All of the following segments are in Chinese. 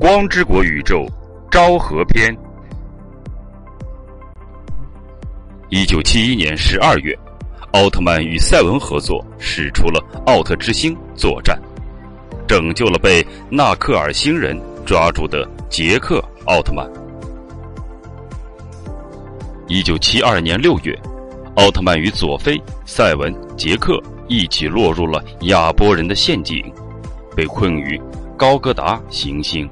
光之国宇宙昭和篇。一九七一年十二月，奥特曼与赛文合作，使出了奥特之星作战，拯救了被纳克尔星人抓住的杰克奥特曼。一九七二年六月，奥特曼与佐菲、赛文、杰克一起落入了亚波人的陷阱。被困于高戈达行星，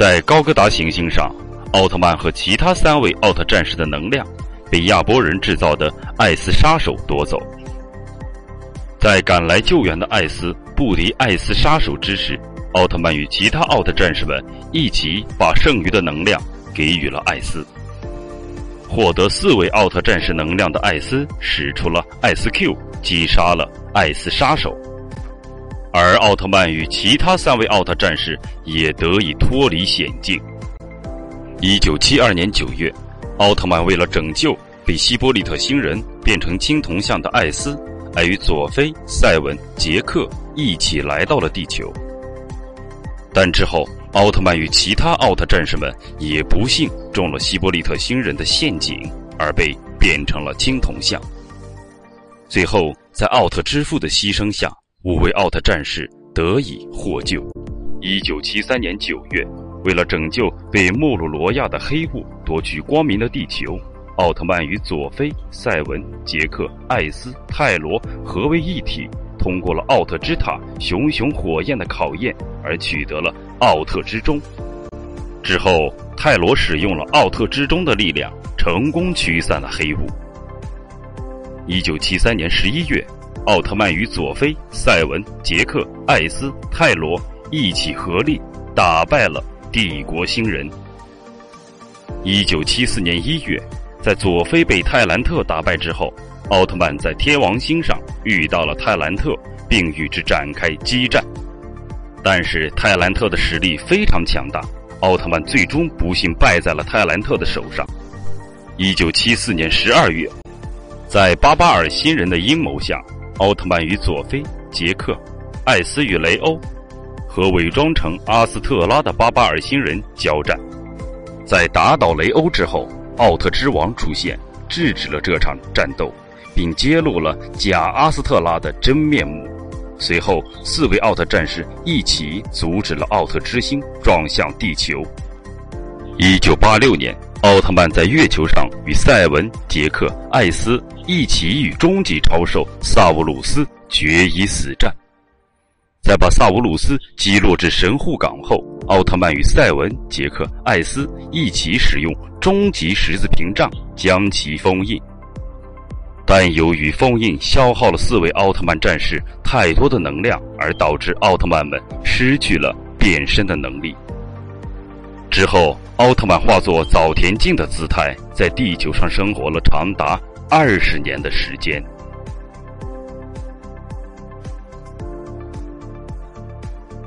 在高格达行星上，奥特曼和其他三位奥特战士的能量被亚波人制造的艾斯杀手夺走。在赶来救援的艾斯不敌艾斯杀手之时，奥特曼与其他奥特战士们一起把剩余的能量给予了艾斯。获得四位奥特战士能量的艾斯使出了艾斯 Q，击杀了艾斯杀手。而奥特曼与其他三位奥特战士也得以脱离险境。一九七二年九月，奥特曼为了拯救被希波利特星人变成青铜像的艾斯，还与佐菲、赛文、杰克一起来到了地球。但之后，奥特曼与其他奥特战士们也不幸中了希波利特星人的陷阱，而被变成了青铜像。最后，在奥特之父的牺牲下。五位奥特战士得以获救。一九七三年九月，为了拯救被莫鲁罗亚的黑雾夺取光明的地球，奥特曼与佐菲、赛文、杰克、艾斯、泰罗合为一体，通过了奥特之塔熊熊火焰的考验，而取得了奥特之钟。之后，泰罗使用了奥特之钟的力量，成功驱散了黑雾。一九七三年十一月。奥特曼与佐菲、赛文、杰克、艾斯、泰罗一起合力打败了帝国星人。一九七四年一月，在佐菲被泰兰特打败之后，奥特曼在天王星上遇到了泰兰特，并与之展开激战。但是泰兰特的实力非常强大，奥特曼最终不幸败在了泰兰特的手上。一九七四年十二月，在巴巴尔星人的阴谋下。奥特曼与佐菲、杰克、艾斯与雷欧和伪装成阿斯特拉的巴巴尔星人交战，在打倒雷欧之后，奥特之王出现，制止了这场战斗，并揭露了假阿斯特拉的真面目。随后，四位奥特战士一起阻止了奥特之星撞向地球。一九八六年。奥特曼在月球上与赛文、杰克、艾斯一起与终极超兽萨乌鲁斯决一死战。在把萨乌鲁斯击落至神户港后，奥特曼与赛文、杰克、艾斯一起使用终极十字屏障将其封印。但由于封印消耗了四位奥特曼战士太多的能量，而导致奥特曼们失去了变身的能力。之后，奥特曼化作早田静的姿态，在地球上生活了长达二十年的时间。